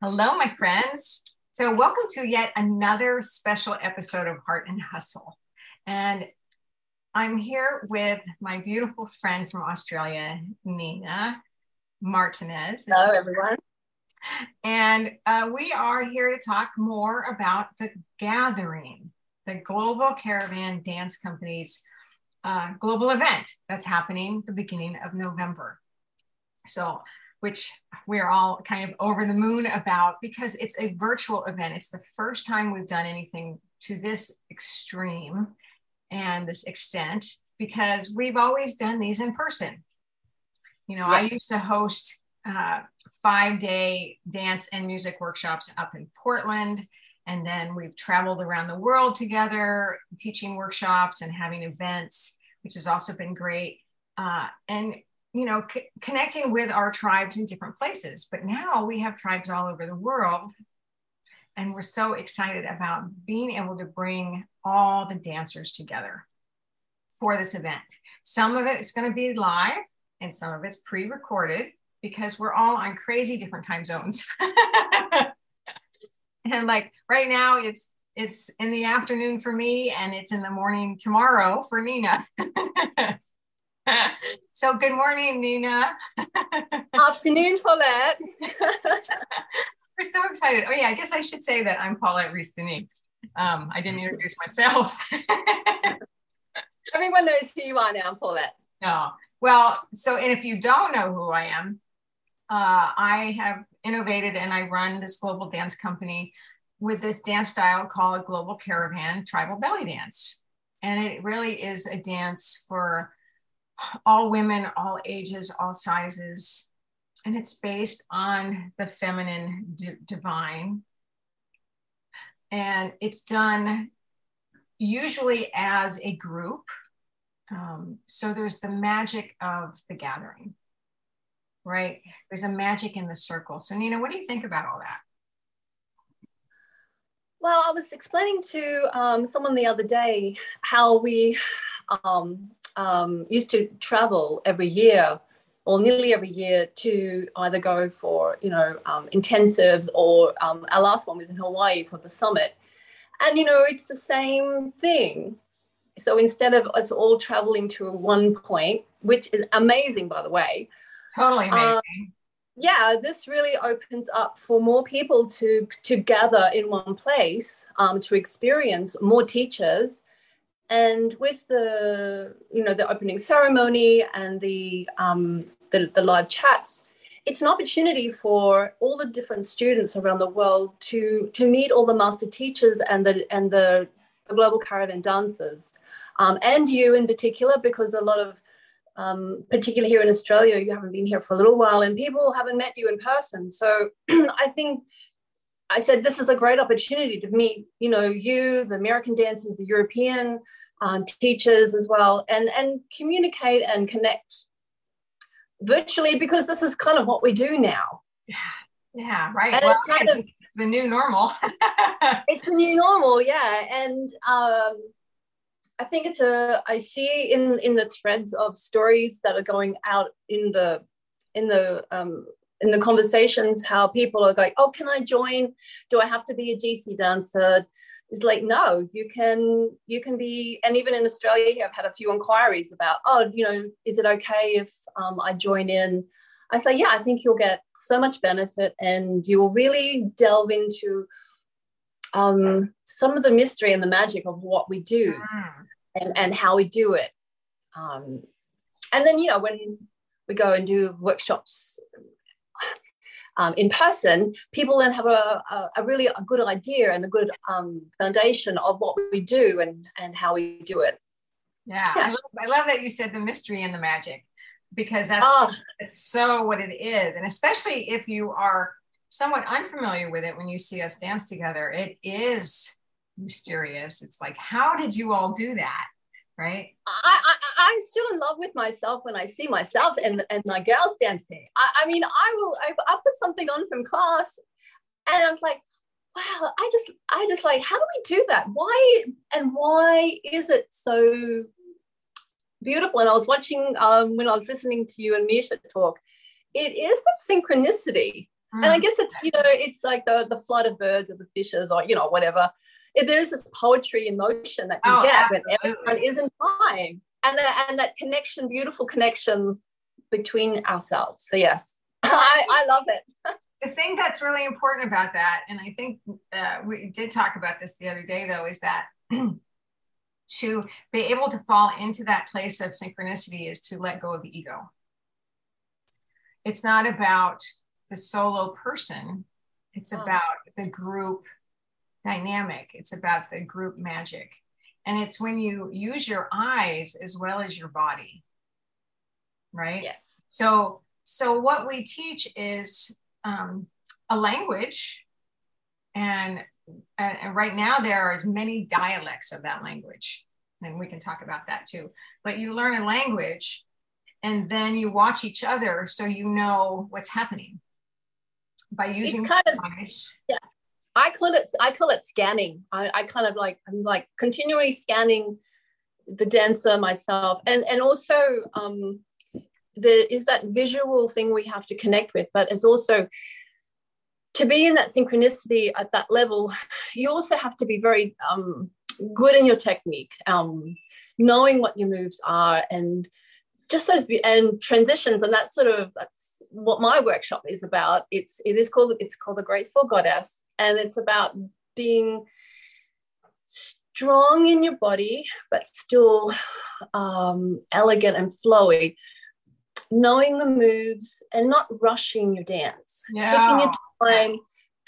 Hello, my friends. So, welcome to yet another special episode of Heart and Hustle. And I'm here with my beautiful friend from Australia, Nina Martinez. Hello, everyone. And uh, we are here to talk more about the gathering, the Global Caravan Dance Company's uh, global event that's happening the beginning of November. So, which we're all kind of over the moon about because it's a virtual event. It's the first time we've done anything to this extreme and this extent because we've always done these in person. You know, I used to host uh, five day dance and music workshops up in Portland. And then we've traveled around the world together, teaching workshops and having events, which has also been great. Uh, and you know, c- connecting with our tribes in different places. But now we have tribes all over the world. And we're so excited about being able to bring all the dancers together for this event. Some of it is going to be live and some of it's pre recorded because we're all on crazy different time zones. and like right now, it's it's in the afternoon for me and it's in the morning tomorrow for Nina. so good morning, Nina. Afternoon, Paulette. We're so excited. Oh yeah, I guess I should say that I'm Paulette Rees-Denis. Um, I didn't introduce myself. Everyone knows who you are now, Paulette. No. Well, so and if you don't know who I am, uh, I have innovated and I run this global dance company with this dance style called Global Caravan Tribal Belly Dance. And it really is a dance for all women, all ages, all sizes. And it's based on the feminine d- divine. And it's done usually as a group. Um, so there's the magic of the gathering, right? There's a magic in the circle. So, Nina, what do you think about all that? Well, I was explaining to um, someone the other day how we um, um, used to travel every year or nearly every year to either go for you know um, intensives or um, our last one was in hawaii for the summit. And you know it's the same thing. So instead of us all traveling to one point which is amazing by the way totally uh, amazing. yeah this really opens up for more people to to gather in one place um, to experience more teachers and with the you know the opening ceremony and the um, the, the live chats it's an opportunity for all the different students around the world to to meet all the master teachers and the and the, the global caravan dancers. Um, and you in particular because a lot of um, particularly here in australia you haven't been here for a little while and people haven't met you in person. So i think I said, this is a great opportunity to meet, you know, you, the American dancers, the European um, teachers as well, and and communicate and connect virtually because this is kind of what we do now. Yeah, yeah, right. And well, it's kind of the new normal. it's the new normal, yeah, and um, I think it's a. I see in in the threads of stories that are going out in the in the um, in the conversations how people are going, oh, can I join? Do I have to be a GC dancer? It's like, no, you can you can be, and even in Australia, I've had a few inquiries about, oh, you know, is it okay if um, I join in? I say, yeah, I think you'll get so much benefit, and you will really delve into um, some of the mystery and the magic of what we do mm. and, and how we do it. Um, and then, you know, when we go and do workshops um, in person, people then have a, a, a, really a good idea and a good um, foundation of what we do and, and how we do it. Yeah, yeah. I, love, I, love, that you said the mystery and the magic because that's oh. it's so what it is. And especially if you are somewhat unfamiliar with it when you see us dance together, it is mysterious. It's like, how did you all do that? Right? I, I I'm still in love with myself when I see myself and and my girls dancing. I, I mean, I will I, I'll put something on from class, and I was like, wow, I just I just like, how do we do that? Why and why is it so beautiful? And I was watching um, when I was listening to you and Misha talk. It is that synchronicity Mm. And I guess it's, you know, it's like the, the flood of birds or the fishes or, you know, whatever. There's this poetry in motion that you oh, get absolutely. when everyone is in time. And that, and that connection, beautiful connection between ourselves. So, yes, I, I love it. the thing that's really important about that, and I think uh, we did talk about this the other day, though, is that to be able to fall into that place of synchronicity is to let go of the ego. It's not about the solo person, it's oh. about the group dynamic, it's about the group magic. And it's when you use your eyes as well as your body. Right? Yes. So so what we teach is um, a language and and right now there are as many dialects of that language and we can talk about that too but you learn a language and then you watch each other so you know what's happening by using it's kind of eyes. yeah i call it i call it scanning. I, I kind of like i'm like continually scanning the dancer myself. And and also um there is that visual thing we have to connect with but it's also to be in that synchronicity at that level, you also have to be very um, good in your technique, um, knowing what your moves are, and just those and transitions, and that sort of that's what my workshop is about. It's it is called it's called the Graceful Goddess, and it's about being strong in your body, but still um, elegant and flowy knowing the moves and not rushing your dance, yeah. taking your time,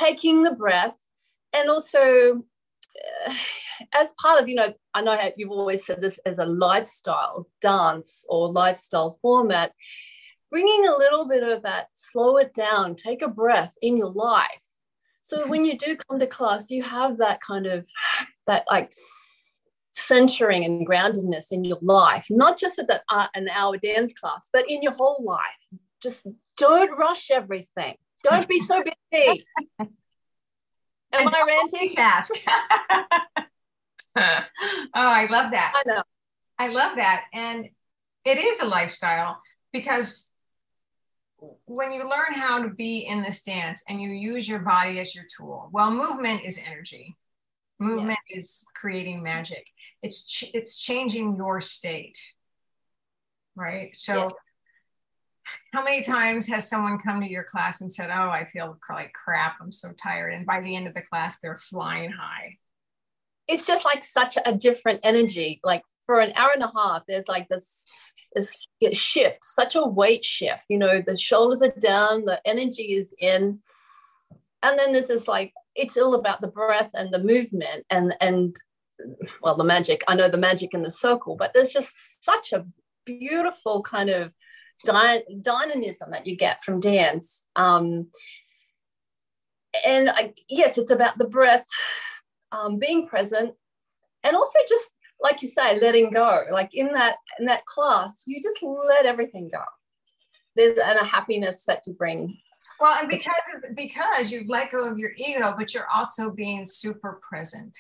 taking the breath, and also uh, as part of, you know, I know how you've always said this as a lifestyle dance or lifestyle format, bringing a little bit of that, slow it down, take a breath in your life. So when you do come to class, you have that kind of that like centering and groundedness in your life, not just at that uh, an hour dance class, but in your whole life. Just don't rush everything. Don't be so busy. Am I ranting? Task. oh, I love that. I know. I love that. And it is a lifestyle because when you learn how to be in this dance and you use your body as your tool, well, movement is energy. Movement yes. is creating magic. It's ch- it's changing your state, right? So, yes. how many times has someone come to your class and said, "Oh, I feel like crap. I'm so tired," and by the end of the class, they're flying high. It's just like such a different energy. Like for an hour and a half, there's like this this shifts such a weight shift. You know, the shoulders are down, the energy is in, and then there's this like it's all about the breath and the movement and and well the magic i know the magic in the circle but there's just such a beautiful kind of dy- dynamism that you get from dance um, and I, yes it's about the breath um, being present and also just like you say letting go like in that in that class you just let everything go there's and a happiness that you bring well, and because because you've let go of your ego, but you're also being super present.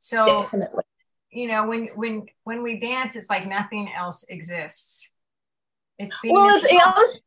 So Definitely. you know, when when when we dance, it's like nothing else exists. It's being well, it's,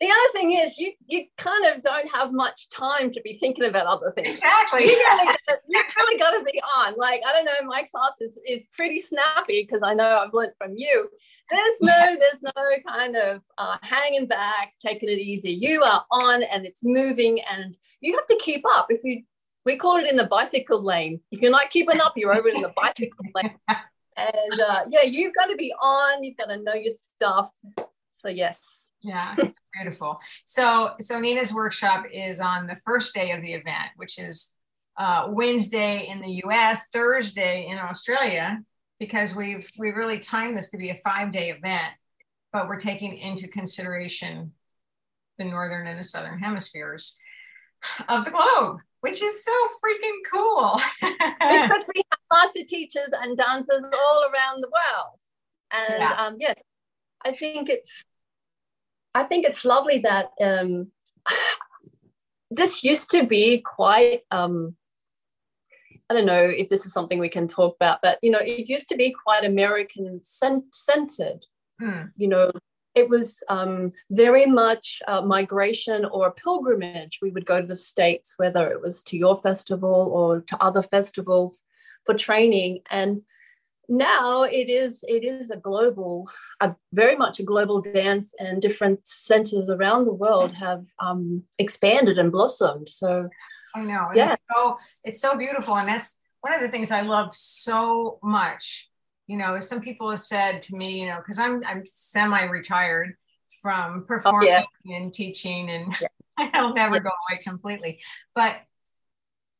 the, other, thing is you you kind of don't have much time to be thinking about other things. Exactly. You really, you really got to be on. Like I don't know, my class is is pretty snappy because I know I've learned from you. There's no there's no kind of uh, hanging back taking it easy. You are on and it's moving and you have to keep up. If you we call it in the bicycle lane. If you're not keeping up you're over in the bicycle lane. And uh, yeah you've got to be on. You've got to know your stuff. So yes yeah it's beautiful so so nina's workshop is on the first day of the event which is uh, wednesday in the us thursday in australia because we've we really timed this to be a five day event, but we're taking into consideration the northern and the southern hemispheres of the globe, which is so freaking cool. because we have master teachers and dancers all around the world, and yeah. um, yes, I think it's I think it's lovely that um, this used to be quite um, I don't know if this is something we can talk about, but you know, it used to be quite American centered. Hmm. You know, it was um, very much a migration or a pilgrimage. We would go to the States, whether it was to your festival or to other festivals for training. And now it is it is a global, a, very much a global dance, and different centers around the world have um, expanded and blossomed. So I know, and yeah. it's so it's so beautiful, and that's one of the things I love so much you know, some people have said to me, you know, because I'm I'm semi-retired from performing oh, yeah. and teaching, and yeah. I'll never go away completely. But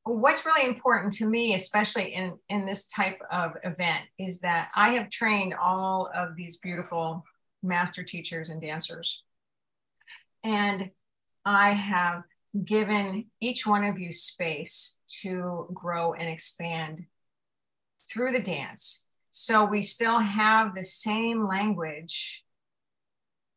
what's really important to me, especially in in this type of event, is that I have trained all of these beautiful master teachers and dancers, and I have given each one of you space to grow and expand through the dance so we still have the same language.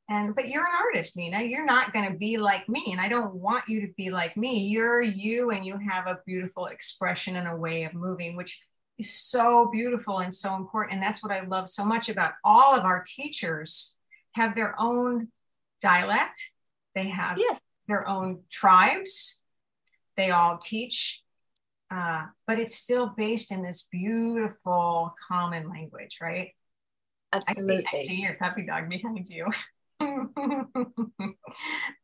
And but you're an artist, Nina. You're not going to be like me. And I don't want you to be like me. You're you and you have a beautiful expression and a way of moving, which is so beautiful and so important. And that's what I love so much about all of our teachers have their own dialect. They have yes. their own tribes. They all teach uh, but it's still based in this beautiful common language, right? Absolutely. I see, I see your puppy dog behind you.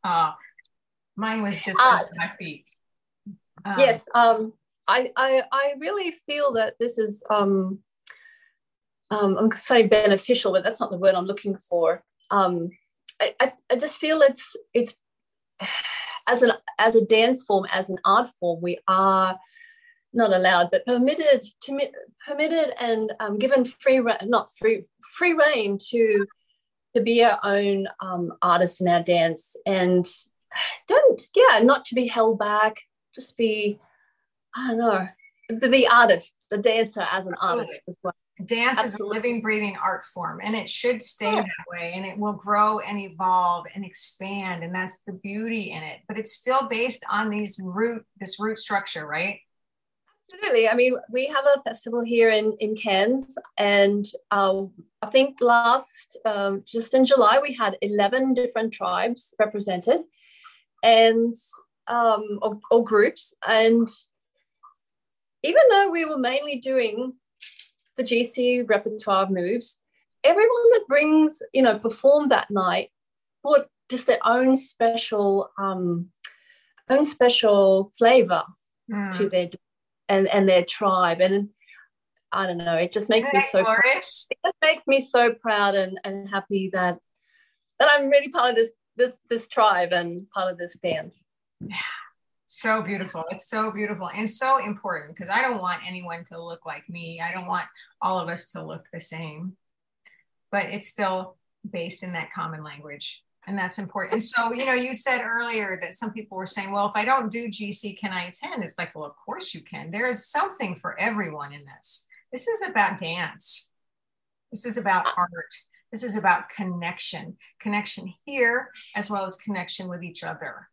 uh, mine was just uh, my feet. Um, yes, um, I, I, I really feel that this is, um, um, I'm saying beneficial, but that's not the word I'm looking for. Um, I, I, I just feel it's, it's as an as a dance form, as an art form, we are not allowed, but permitted to permitted and um, given free not free free reign to to be our own um, artist in our dance and don't yeah not to be held back just be I don't know the, the artist the dancer as an artist as well. Dance Absolutely. is a living, breathing art form, and it should stay yeah. that way. And it will grow and evolve and expand, and that's the beauty in it. But it's still based on these root, this root structure, right? Absolutely. I mean, we have a festival here in, in Cairns, and um, I think last, um, just in July, we had 11 different tribes represented and um, or, or groups. And even though we were mainly doing the GC repertoire moves, everyone that brings, you know, performed that night brought just their own special, um, own special flavor mm. to their and and their tribe. And I don't know it just makes me so proud. it just makes me so proud and, and happy that that I'm really part of this this this tribe and part of this band. yeah. So beautiful. It's so beautiful and so important because I don't want anyone to look like me. I don't want all of us to look the same. But it's still based in that common language and that's important. And so, you know, you said earlier that some people were saying, well, if I don't do GC, can I attend? It's like, well, of course you can. There is something for everyone in this. This is about dance. This is about art. This is about connection, connection here, as well as connection with each other.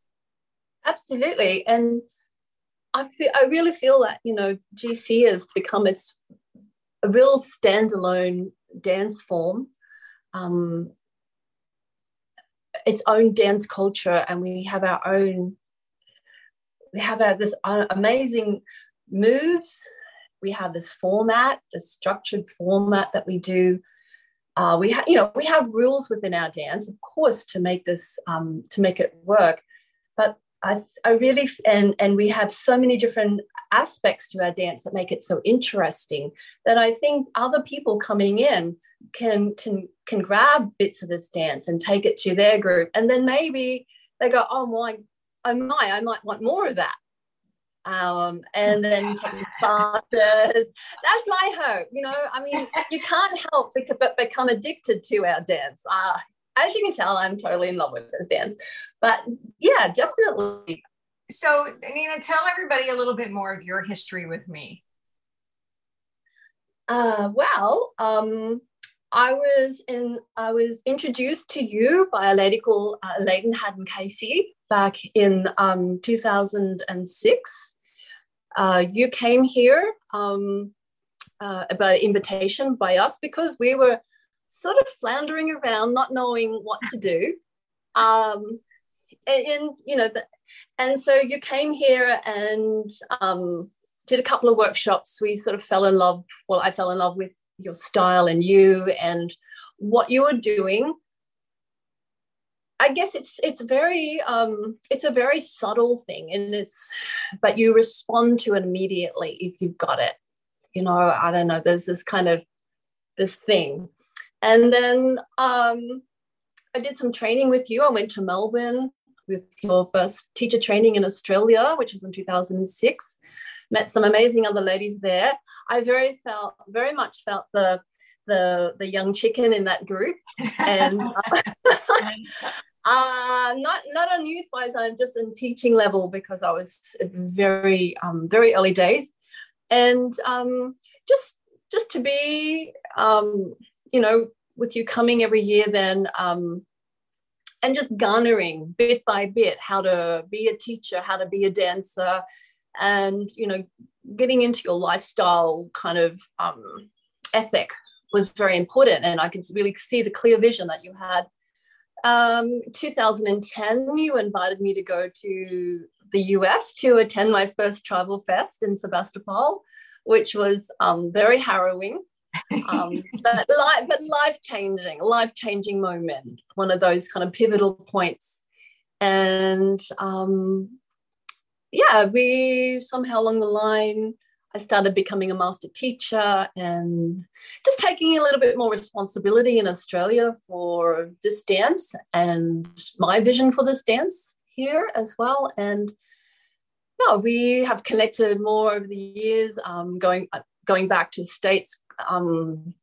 Absolutely. And I feel, I really feel that, you know, GC has become its a real standalone dance form. Um, its own dance culture and we have our own we have our, this amazing moves. We have this format this structured format that we do. Uh, we have you know we have rules within our dance of course to make this um, to make it work. But I, I really and and we have so many different aspects to our dance that make it so interesting that I think other people coming in can can can grab bits of this dance and take it to their group and then maybe they go oh my oh my i might want more of that um, and then take classes. That's my hope. You know, I mean, you can't help but become addicted to our dance. Uh, as you can tell, I'm totally in love with this dance. But yeah, definitely. So, Nina, tell everybody a little bit more of your history with me. Uh, well, um, I was in I was introduced to you by a lady called uh, Layton Haddon Casey back in um, 2006. Uh, you came here um, uh, by invitation by us because we were sort of floundering around, not knowing what to do. Um, and, and you know, the, and so you came here and um, did a couple of workshops. We sort of fell in love. Well, I fell in love with your style and you and what you are doing. I guess it's it's very um, it's a very subtle thing, and it's but you respond to it immediately if you've got it. You know, I don't know. There's this kind of this thing, and then um, I did some training with you. I went to Melbourne with your first teacher training in Australia, which was in 2006. Met some amazing other ladies there. I very felt very much felt the the the young chicken in that group, and uh, uh, not not on youth wise. I'm just in teaching level because I was it was very um, very early days, and um, just just to be um, you know with you coming every year then um, and just garnering bit by bit how to be a teacher, how to be a dancer, and you know, getting into your lifestyle kind of um, ethic was very important. And I could really see the clear vision that you had. Um, 2010, you invited me to go to the US to attend my first Tribal Fest in Sebastopol, which was um, very harrowing um, but life, but life changing, life changing moment, one of those kind of pivotal points. And um, yeah, we somehow along the line, I started becoming a master teacher and just taking a little bit more responsibility in Australia for this dance and my vision for this dance here as well. And no, we have connected more over the years, um, going going back to the States um,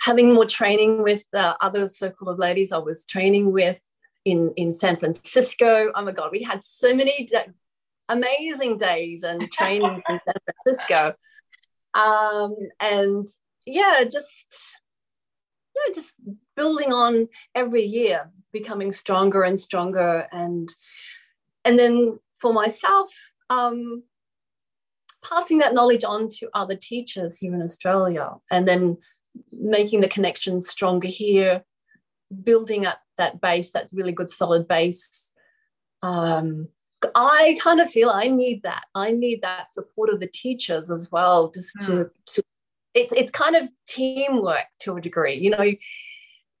having more training with the other circle of ladies I was training with in, in San Francisco. Oh my God, we had so many amazing days and trainings in San Francisco. Um, and yeah, just yeah, just building on every year, becoming stronger and stronger, and and then for myself, um, passing that knowledge on to other teachers here in Australia and then making the connections stronger here, building up that base, that really good solid base. Um, I kind of feel I need that. I need that support of the teachers as well, just mm. to, to it's it's kind of teamwork to a degree. You know,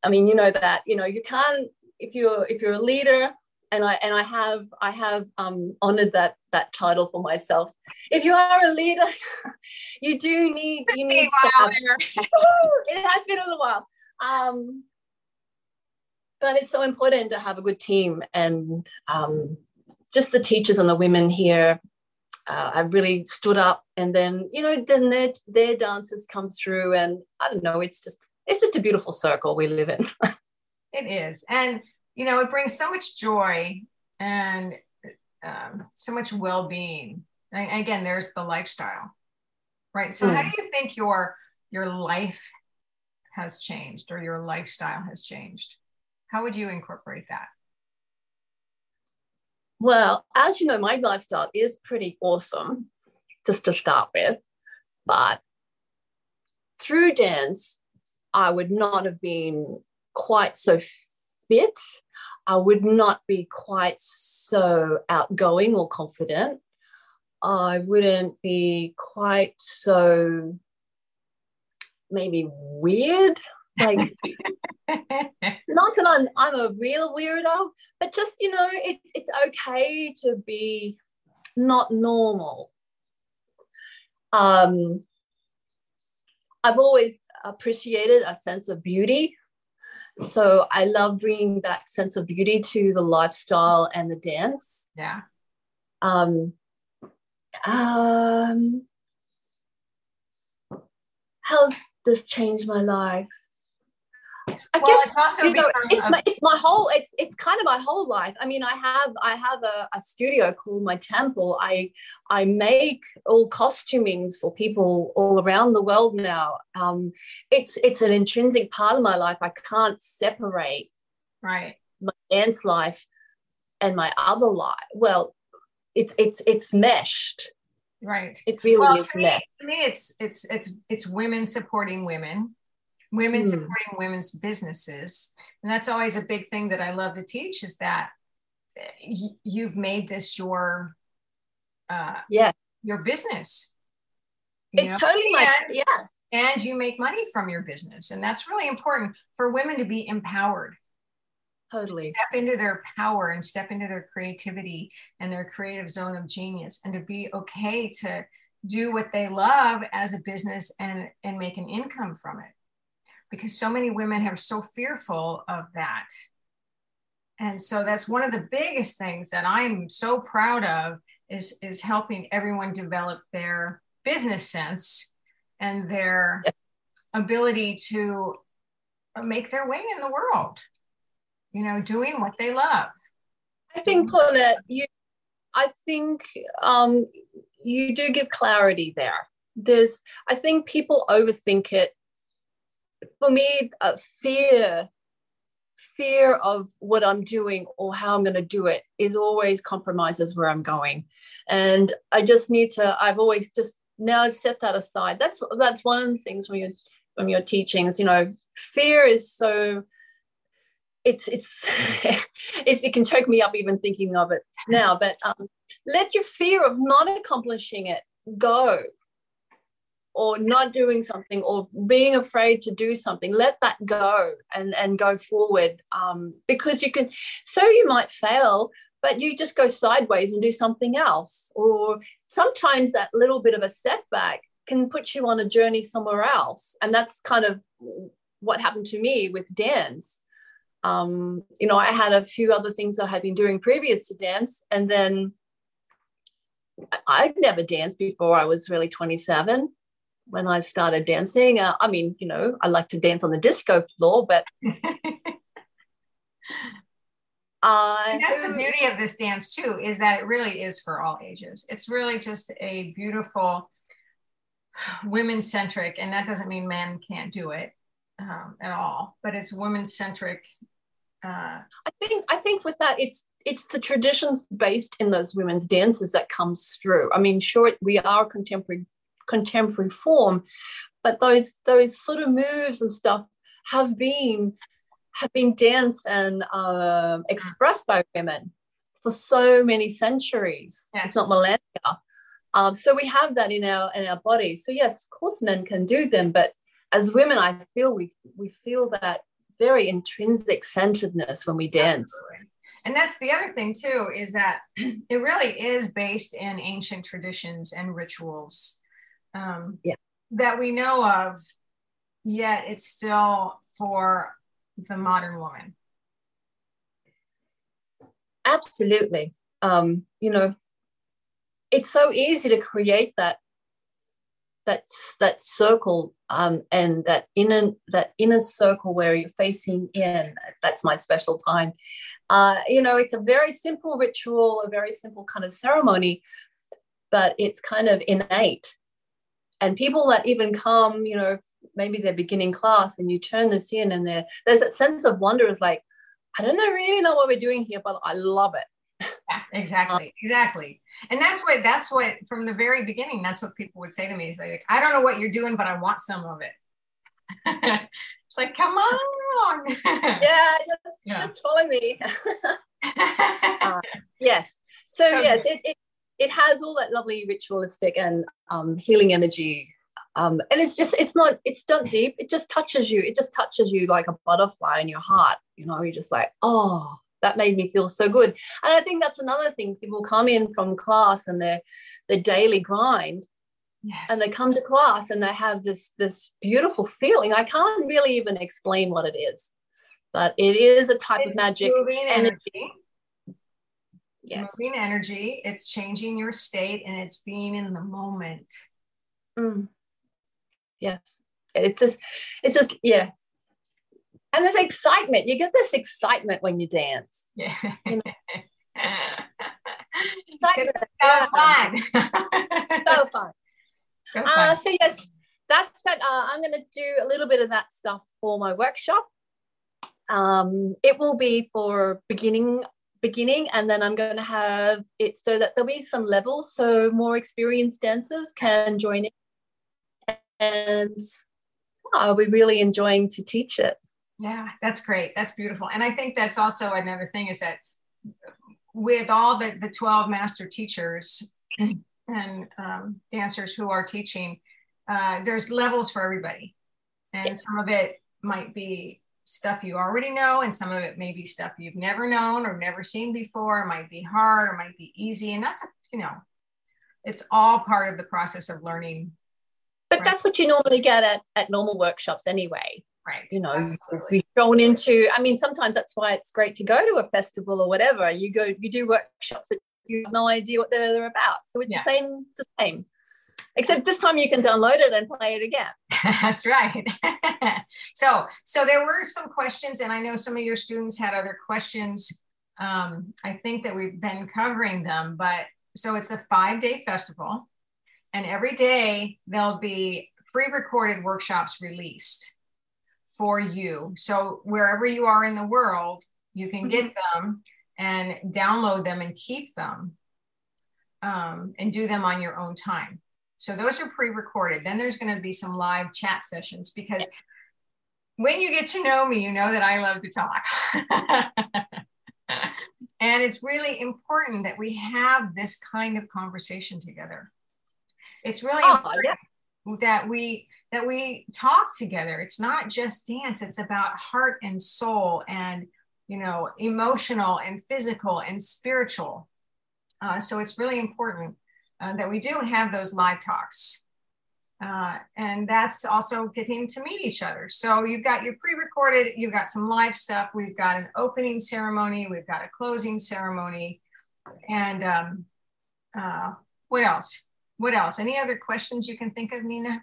I mean, you know that, you know, you can't if you're if you're a leader and I and I have I have um, honored that that title for myself. If you are a leader, you do need you need it has been a little while. Um, but it's so important to have a good team and um, just the teachers and the women here uh, have really stood up and then you know then their, their dances come through and i don't know it's just it's just a beautiful circle we live in it is and you know, it brings so much joy and um, so much well-being. And again, there's the lifestyle, right? So, mm. how do you think your your life has changed or your lifestyle has changed? How would you incorporate that? Well, as you know, my lifestyle is pretty awesome, just to start with. But through dance, I would not have been quite so fit, I would not be quite so outgoing or confident. I wouldn't be quite so maybe weird. Like not that I'm I'm a real weirdo, but just you know, it, it's okay to be not normal. Um, I've always appreciated a sense of beauty so I love bringing that sense of beauty to the lifestyle and the dance. Yeah. Um, um, how's this changed my life? I well, guess it's, you know, it's my it's my whole it's it's kind of my whole life. I mean, I have I have a, a studio called my temple. I I make all costumings for people all around the world now. Um, it's it's an intrinsic part of my life. I can't separate right my dance life and my other life. Well, it's it's it's meshed. Right. It really well, is to me, meshed. To me, it's it's it's it's women supporting women women mm. supporting women's businesses. And that's always a big thing that I love to teach is that eh, you've made this your uh, yeah your business. You it's know? totally like yeah. And you make money from your business, and that's really important for women to be empowered. Totally to step into their power and step into their creativity and their creative zone of genius, and to be okay to do what they love as a business and and make an income from it because so many women are so fearful of that. And so that's one of the biggest things that i'm so proud of is is helping everyone develop their business sense and their ability to make their way in the world you know doing what they love. I think paulette you i think um, you do give clarity there. There's i think people overthink it for me uh, fear fear of what i'm doing or how i'm going to do it is always compromises where i'm going. And i just need to i've always just now set that aside. That's that's one of the things when you're when you're teaching you know fear is so it's it's it, it can choke me up even thinking of it now but um, let your fear of not accomplishing it go or not doing something or being afraid to do something let that go and and go forward um, because you can so you might fail but you just go sideways and do something else. Or sometimes that little bit of a setback can put you on a journey somewhere else. And that's kind of what happened to me with dance. Um, you know i had a few other things i had been doing previous to dance and then I'd never danced before I was really 27 when I started dancing. Uh, I mean, you know, I like to dance on the disco floor, but. uh, that's the beauty of this dance, too, is that it really is for all ages. It's really just a beautiful, women centric, and that doesn't mean men can't do it um, at all, but it's women centric. Uh, I think I think with that, it's it's the traditions based in those women's dances that comes through. I mean, sure, we are contemporary contemporary form, but those those sort of moves and stuff have been have been danced and um, expressed by women for so many centuries, yes. if not millennia. Um, so we have that in our in our bodies. So yes, of course, men can do them, but as women, I feel we we feel that very intrinsic centeredness when we dance. Absolutely and that's the other thing too is that it really is based in ancient traditions and rituals um, yeah. that we know of yet it's still for the modern woman. Absolutely. Um, you know it's so easy to create that that's that circle um, and that inner that inner circle where you're facing in that's my special time. Uh, you know it's a very simple ritual a very simple kind of ceremony but it's kind of innate and people that even come you know maybe they're beginning class and you turn this in and there's that sense of wonder is like i don't know really know what we're doing here but i love it yeah, exactly, exactly. And that's what that's what from the very beginning, that's what people would say to me is like, I don't know what you're doing, but I want some of it. it's like, come on. yeah, just, yeah. just follow me. uh, yes. So yes, it, it it has all that lovely ritualistic and um, healing energy. Um, and it's just, it's not, it's not deep. It just touches you. It just touches you like a butterfly in your heart. You know, you're just like, oh, that made me feel so good. And I think that's another thing. People come in from class and their their daily grind, yes. and they come to class and they have this this beautiful feeling. I can't really even explain what it is, but it is a type it's of magic energy. energy. It's yes. moving energy. It's changing your state, and it's being in the moment. Mm. Yes, it's just, it's just, yeah, and there's excitement. You get this excitement when you dance. Yeah. You know? so fun. so fun. So, fun. Uh, so yes, that's what uh, I'm going to do a little bit of that stuff for my workshop. Um, it will be for beginning beginning and then i'm going to have it so that there'll be some levels so more experienced dancers can join in and oh, we're really enjoying to teach it. Yeah, that's great. That's beautiful. And I think that's also another thing is that with all the, the 12 master teachers and um, dancers who are teaching, uh, there's levels for everybody. And yes. some of it might be stuff you already know, and some of it may be stuff you've never known or never seen before. It might be hard or might be easy. And that's, you know, it's all part of the process of learning. But right? that's what you normally get at, at normal workshops anyway. Right. You know, be thrown into, I mean, sometimes that's why it's great to go to a festival or whatever. You go, you do workshops that you have no idea what they're, they're about. So it's yeah. the same, it's the same. Except this time you can download it and play it again. That's right. so, so there were some questions, and I know some of your students had other questions. Um, I think that we've been covering them, but so it's a five day festival, and every day there'll be free recorded workshops released for you. So wherever you are in the world, you can get mm-hmm. them and download them and keep them um, and do them on your own time. So those are pre-recorded. Then there's going to be some live chat sessions because when you get to know me, you know that I love to talk. and it's really important that we have this kind of conversation together. It's really oh, important yeah. that we that we talk together. It's not just dance, it's about heart and soul and, you know, emotional and physical and spiritual. Uh, so it's really important uh, that we do have those live talks. Uh, and that's also getting to meet each other. So you've got your pre-recorded, you've got some live stuff. We've got an opening ceremony, we've got a closing ceremony, and um, uh, what else? What else? Any other questions you can think of, Nina?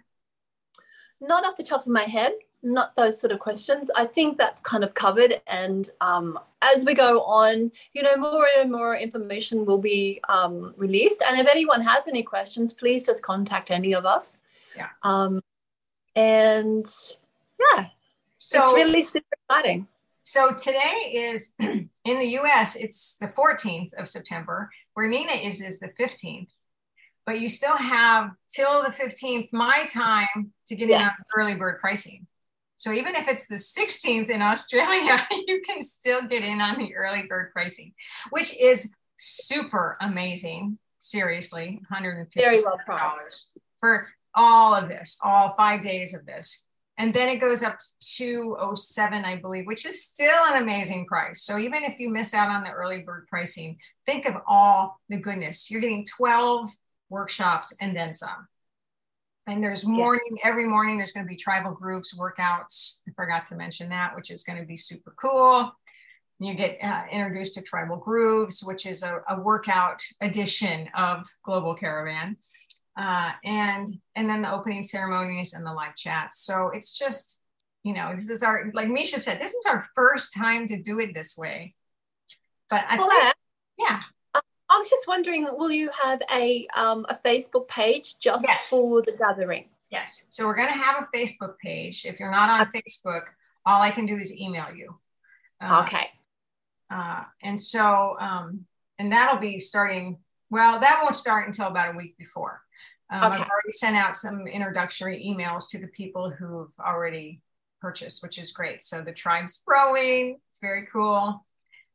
Not off the top of my head, not those sort of questions. I think that's kind of covered. And um, as we go on, you know, more and more information will be um, released. And if anyone has any questions, please just contact any of us. Yeah. Um, and yeah, so it's really super exciting. So today is in the US, it's the 14th of September, where Nina is is the 15th but you still have till the 15th my time to get yes. in on early bird pricing. So even if it's the 16th in Australia, you can still get in on the early bird pricing, which is super amazing. Seriously, 150 very well priced for all of this, all five days of this. And then it goes up to 207, I believe, which is still an amazing price. So even if you miss out on the early bird pricing, think of all the goodness. You're getting 12 workshops, and then some. And there's morning, yeah. every morning, there's going to be tribal groups, workouts. I forgot to mention that, which is going to be super cool. You get uh, introduced to tribal grooves, which is a, a workout edition of Global Caravan. Uh, and and then the opening ceremonies and the live chats. So it's just, you know, this is our like Misha said, this is our first time to do it this way. But I well, think, yeah, I was just wondering, will you have a um, a Facebook page just yes. for the gathering? Yes. So we're going to have a Facebook page. If you're not on okay. Facebook, all I can do is email you. Uh, okay. Uh, and so, um, and that'll be starting. Well, that won't start until about a week before. Um, okay. I've already sent out some introductory emails to the people who've already purchased, which is great. So the tribe's growing. It's very cool.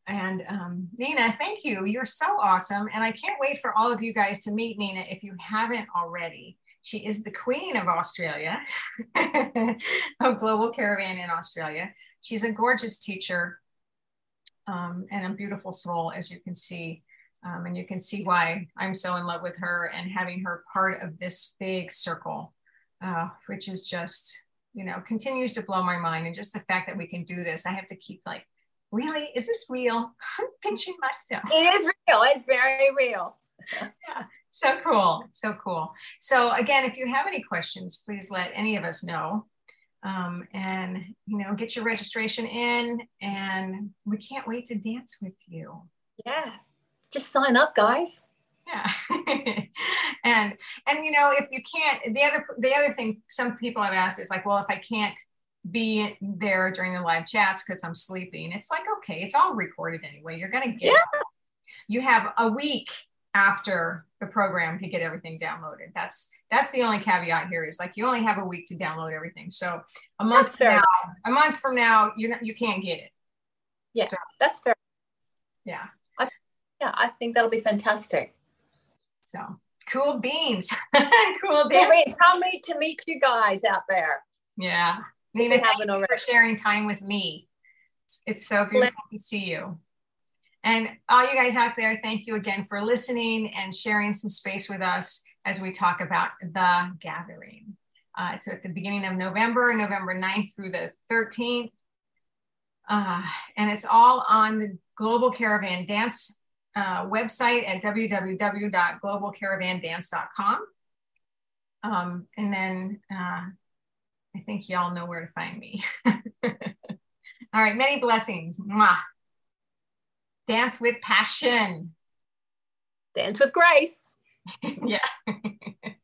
And um, Nina, thank you. You're so awesome. And I can't wait for all of you guys to meet Nina if you haven't already. She is the queen of Australia, of Global Caravan in Australia. She's a gorgeous teacher um, and a beautiful soul, as you can see. Um, and you can see why I'm so in love with her and having her part of this big circle, uh, which is just, you know, continues to blow my mind. And just the fact that we can do this, I have to keep like really, is this real? I'm pinching myself. It is real. It's very real. yeah. So cool. So cool. So again, if you have any questions, please let any of us know. Um, and you know, get your registration in and we can't wait to dance with you. Yeah. Just sign up, guys. Yeah. and and you know, if you can't the other the other thing some people have asked is like, well, if I can't be there during the live chats because I'm sleeping. It's like, okay, it's all recorded anyway. You're going to get yeah. You have a week after the program to get everything downloaded. That's that's the only caveat here is like you only have a week to download everything. So a month that's from fair. now, a month from now, you you can't get it. Yeah, so, that's fair. Yeah. I, yeah, I think that'll be fantastic. So cool beans. cool, beans. Can't wait to meet you guys out there. Yeah. Nina, thank you for sharing time with me. It's, it's so beautiful to see you. And all you guys out there, thank you again for listening and sharing some space with us as we talk about the gathering. Uh, it's at the beginning of November, November 9th through the 13th. Uh, and it's all on the Global Caravan Dance uh, website at www.globalcaravandance.com. Um, and then uh, I think y'all know where to find me. all right, many blessings. Mwah. Dance with passion. Dance with grace. yeah.